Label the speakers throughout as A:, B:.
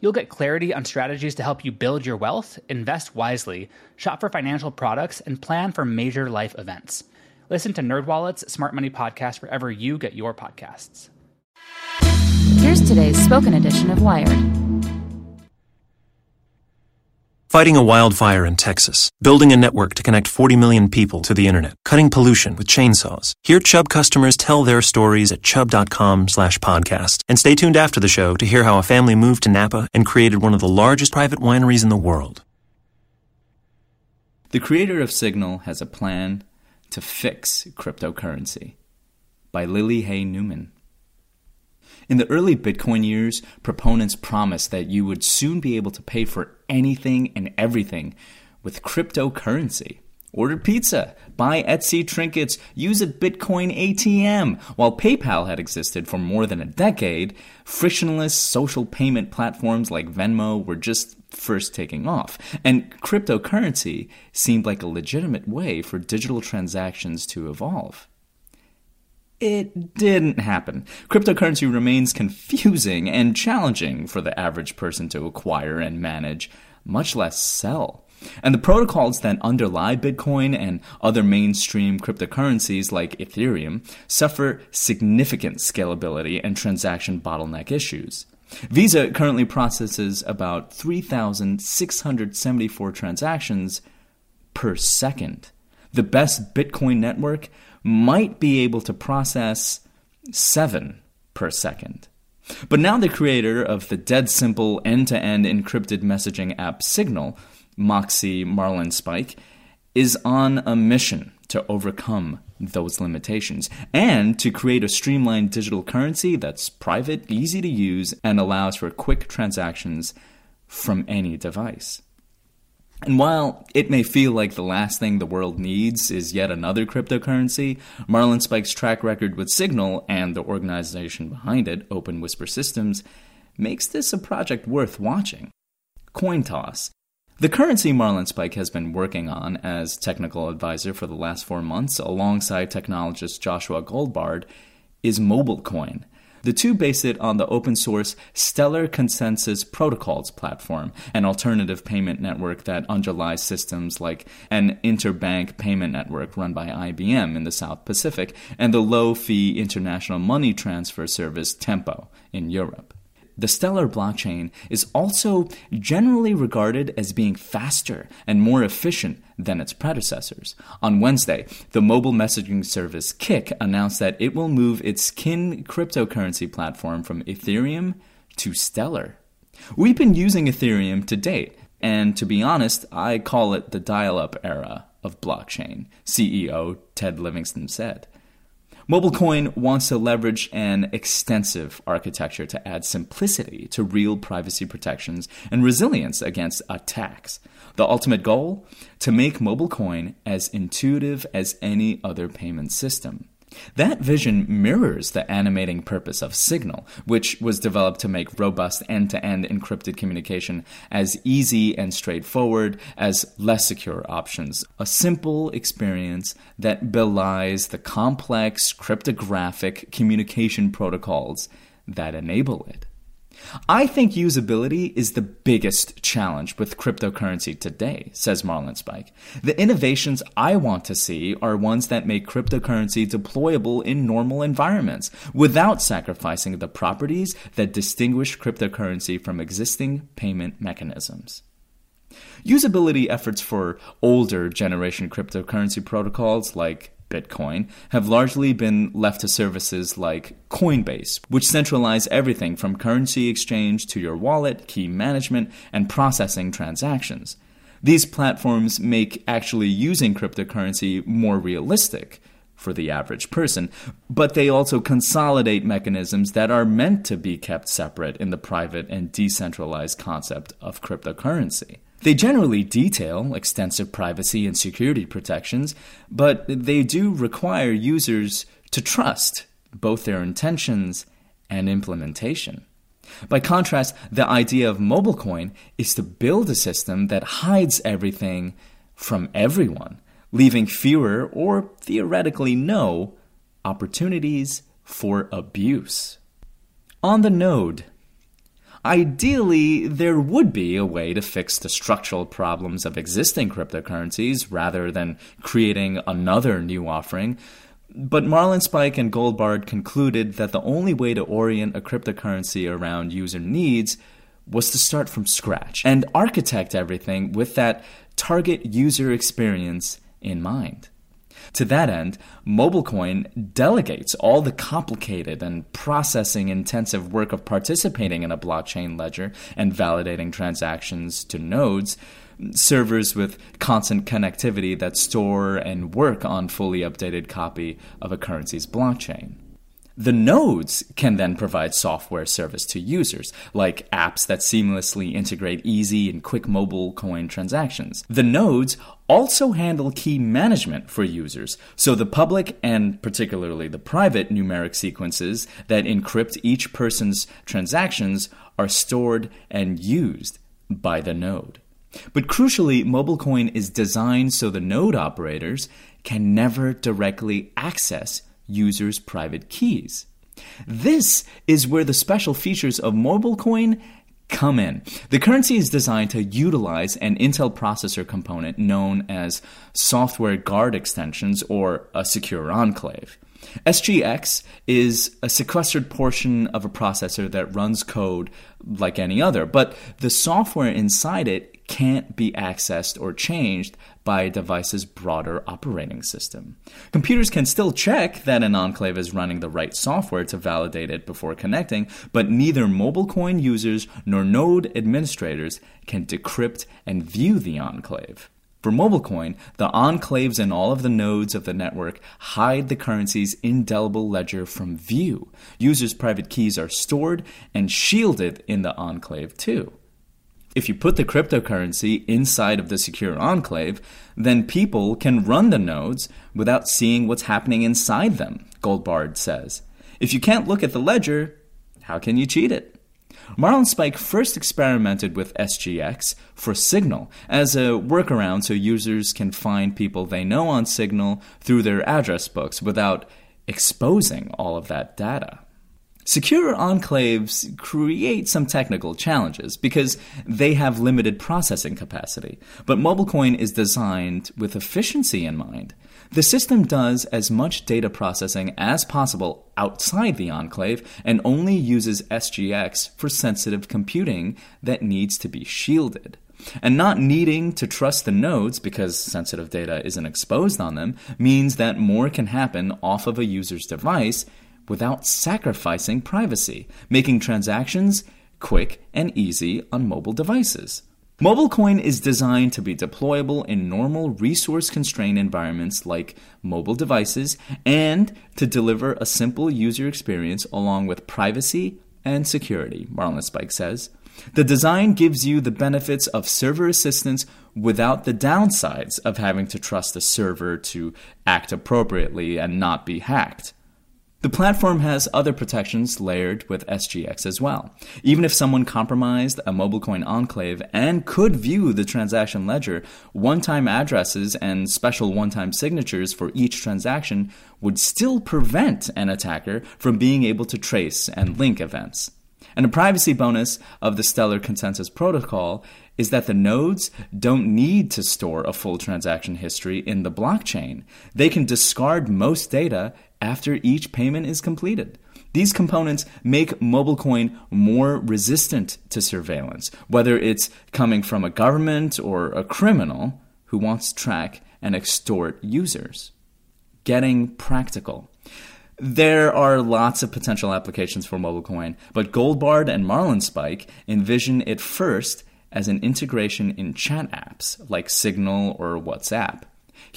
A: You'll get clarity on strategies to help you build your wealth, invest wisely, shop for financial products, and plan for major life events. Listen to NerdWallet's Smart Money Podcast wherever you get your podcasts.
B: Here's today's spoken edition of Wired.
C: Fighting a wildfire in Texas, building a network to connect 40 million people to the internet, cutting pollution with chainsaws. Hear Chubb customers tell their stories at chubb.com slash podcast. And stay tuned after the show to hear how a family moved to Napa and created one of the largest private wineries in the world.
D: The creator of Signal has a plan to fix cryptocurrency by Lily Hay Newman. In the early Bitcoin years, proponents promised that you would soon be able to pay for anything and everything with cryptocurrency. Order pizza, buy Etsy trinkets, use a Bitcoin ATM. While PayPal had existed for more than a decade, frictionless social payment platforms like Venmo were just first taking off. And cryptocurrency seemed like a legitimate way for digital transactions to evolve. It didn't happen. Cryptocurrency remains confusing and challenging for the average person to acquire and manage, much less sell. And the protocols that underlie Bitcoin and other mainstream cryptocurrencies like Ethereum suffer significant scalability and transaction bottleneck issues. Visa currently processes about 3,674 transactions per second. The best Bitcoin network might be able to process 7 per second. But now the creator of the dead simple end to end encrypted messaging app Signal, Moxie Marlinspike, is on a mission to overcome those limitations and to create a streamlined digital currency that's private, easy to use, and allows for quick transactions from any device. And while it may feel like the last thing the world needs is yet another cryptocurrency, Marlinspike's track record with Signal and the organization behind it, Open Whisper Systems, makes this a project worth watching. CoinToss. The currency Marlinspike has been working on as technical advisor for the last four months alongside technologist Joshua Goldbard is MobileCoin the two base it on the open source Stellar Consensus Protocols platform, an alternative payment network that underlies systems like an interbank payment network run by IBM in the South Pacific and the low fee international money transfer service Tempo in Europe. The Stellar blockchain is also generally regarded as being faster and more efficient than its predecessors. On Wednesday, the mobile messaging service Kik announced that it will move its Kin cryptocurrency platform from Ethereum to Stellar. We've been using Ethereum to date, and to be honest, I call it the dial up era of blockchain, CEO Ted Livingston said. MobileCoin wants to leverage an extensive architecture to add simplicity to real privacy protections and resilience against attacks. The ultimate goal? To make MobileCoin as intuitive as any other payment system. That vision mirrors the animating purpose of Signal, which was developed to make robust end to end encrypted communication as easy and straightforward as less secure options. A simple experience that belies the complex cryptographic communication protocols that enable it. I think usability is the biggest challenge with cryptocurrency today, says Marlinspike. The innovations I want to see are ones that make cryptocurrency deployable in normal environments without sacrificing the properties that distinguish cryptocurrency from existing payment mechanisms. Usability efforts for older generation cryptocurrency protocols like Bitcoin have largely been left to services like Coinbase, which centralize everything from currency exchange to your wallet, key management, and processing transactions. These platforms make actually using cryptocurrency more realistic for the average person, but they also consolidate mechanisms that are meant to be kept separate in the private and decentralized concept of cryptocurrency. They generally detail extensive privacy and security protections, but they do require users to trust both their intentions and implementation. By contrast, the idea of MobileCoin is to build a system that hides everything from everyone, leaving fewer or theoretically no opportunities for abuse. On the node, Ideally, there would be a way to fix the structural problems of existing cryptocurrencies rather than creating another new offering. But Marlinspike and Goldbard concluded that the only way to orient a cryptocurrency around user needs was to start from scratch and architect everything with that target user experience in mind. To that end, MobileCoin delegates all the complicated and processing intensive work of participating in a blockchain ledger and validating transactions to nodes, servers with constant connectivity that store and work on fully updated copy of a currency's blockchain. The nodes can then provide software service to users, like apps that seamlessly integrate easy and quick mobile coin transactions. The nodes also handle key management for users, so the public and particularly the private numeric sequences that encrypt each person's transactions are stored and used by the node. But crucially, MobileCoin is designed so the node operators can never directly access users' private keys. This is where the special features of MobileCoin come in. The currency is designed to utilize an Intel processor component known as software guard extensions or a secure enclave. SGX is a sequestered portion of a processor that runs code like any other, but the software inside it can't be accessed or changed by a device's broader operating system. Computers can still check that an enclave is running the right software to validate it before connecting, but neither MobileCoin users nor node administrators can decrypt and view the enclave. For MobileCoin, the enclaves in all of the nodes of the network hide the currency's indelible ledger from view. Users' private keys are stored and shielded in the enclave too. If you put the cryptocurrency inside of the secure enclave, then people can run the nodes without seeing what's happening inside them, Goldbard says. If you can't look at the ledger, how can you cheat it? Marlinspike first experimented with SGX for Signal as a workaround so users can find people they know on Signal through their address books without exposing all of that data. Secure enclaves create some technical challenges because they have limited processing capacity, but MobileCoin is designed with efficiency in mind. The system does as much data processing as possible outside the enclave and only uses SGX for sensitive computing that needs to be shielded. And not needing to trust the nodes because sensitive data isn't exposed on them means that more can happen off of a user's device without sacrificing privacy, making transactions quick and easy on mobile devices. MobileCoin is designed to be deployable in normal resource constrained environments like mobile devices and to deliver a simple user experience along with privacy and security, Marlinspike says. The design gives you the benefits of server assistance without the downsides of having to trust a server to act appropriately and not be hacked. The platform has other protections layered with SGX as well. Even if someone compromised a MobileCoin enclave and could view the transaction ledger, one time addresses and special one time signatures for each transaction would still prevent an attacker from being able to trace and link events. And a privacy bonus of the Stellar Consensus Protocol is that the nodes don't need to store a full transaction history in the blockchain. They can discard most data after each payment is completed. These components make MobileCoin more resistant to surveillance, whether it's coming from a government or a criminal who wants to track and extort users. Getting practical. There are lots of potential applications for MobileCoin, but Goldbard and Marlinspike envision it first as an integration in chat apps like Signal or WhatsApp.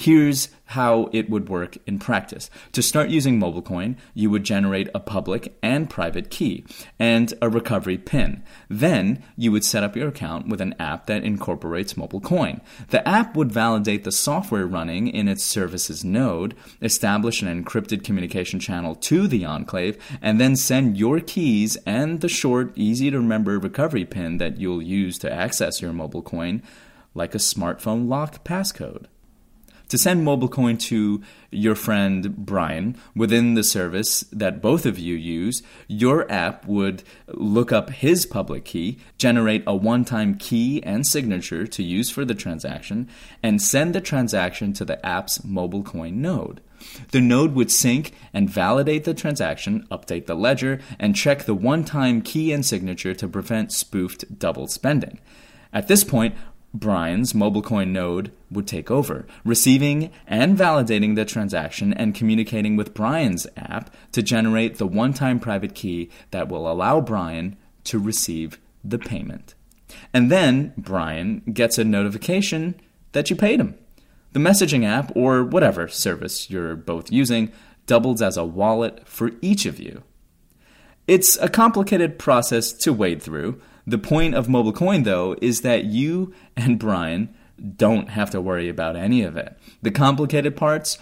D: Here's how it would work in practice. To start using MobileCoin, you would generate a public and private key and a recovery PIN. Then you would set up your account with an app that incorporates MobileCoin. The app would validate the software running in its services node, establish an encrypted communication channel to the enclave, and then send your keys and the short, easy to remember recovery PIN that you'll use to access your MobileCoin like a smartphone lock passcode to send MobileCoin to your friend Brian within the service that both of you use, your app would look up his public key, generate a one time key and signature to use for the transaction, and send the transaction to the app's MobileCoin node. The node would sync and validate the transaction, update the ledger, and check the one time key and signature to prevent spoofed double spending. At this point, Brian's MobileCoin node would take over, receiving and validating the transaction and communicating with Brian's app to generate the one time private key that will allow Brian to receive the payment. And then Brian gets a notification that you paid him. The messaging app, or whatever service you're both using, doubles as a wallet for each of you. It's a complicated process to wade through, the point of MobileCoin, though, is that you and Brian don't have to worry about any of it. The complicated parts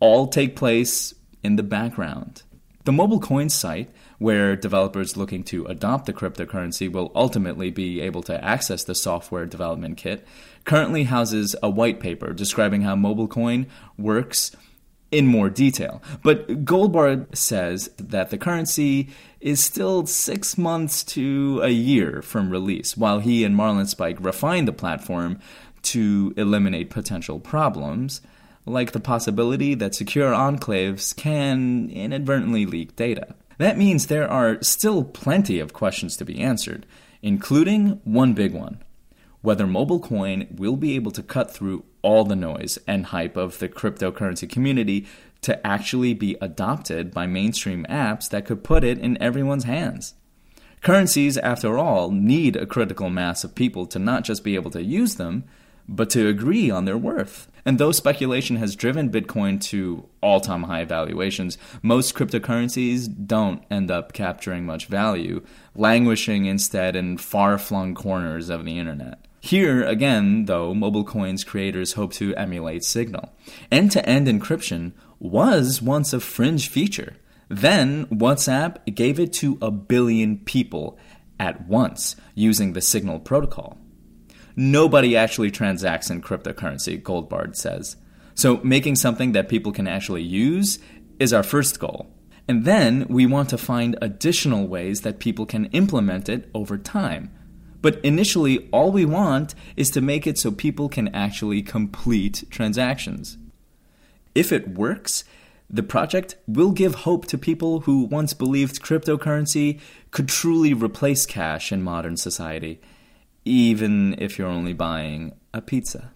D: all take place in the background. The MobileCoin site, where developers looking to adopt the cryptocurrency will ultimately be able to access the software development kit, currently houses a white paper describing how MobileCoin works in more detail. But Goldbard says that the currency is still six months to a year from release, while he and Marlinspike refine the platform to eliminate potential problems, like the possibility that secure enclaves can inadvertently leak data. That means there are still plenty of questions to be answered, including one big one whether MobileCoin will be able to cut through all the noise and hype of the cryptocurrency community to actually be adopted by mainstream apps that could put it in everyone's hands. Currencies, after all, need a critical mass of people to not just be able to use them, but to agree on their worth. And though speculation has driven Bitcoin to all time high valuations, most cryptocurrencies don't end up capturing much value, languishing instead in far flung corners of the internet. Here, again, though, MobileCoin's creators hope to emulate Signal. End to end encryption was once a fringe feature. Then, WhatsApp gave it to a billion people at once using the Signal protocol. Nobody actually transacts in cryptocurrency, Goldbard says. So, making something that people can actually use is our first goal. And then we want to find additional ways that people can implement it over time. But initially, all we want is to make it so people can actually complete transactions. If it works, the project will give hope to people who once believed cryptocurrency could truly replace cash in modern society, even if you're only buying a pizza.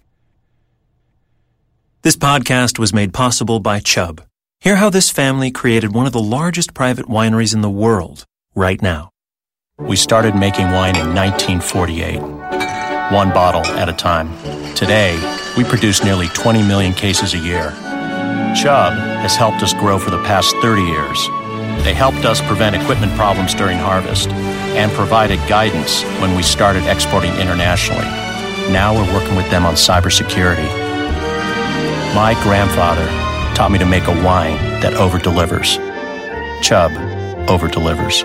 C: This podcast was made possible by Chubb. Hear how this family created one of the largest private wineries in the world right now. We started making wine in 1948, one bottle at a time. Today, we produce nearly 20 million cases a year. Chubb has helped us grow for the past 30 years. They helped us prevent equipment problems during harvest and provided guidance when we started exporting internationally. Now we're working with them on cybersecurity. My grandfather taught me to make a wine that over delivers. Chubb over delivers.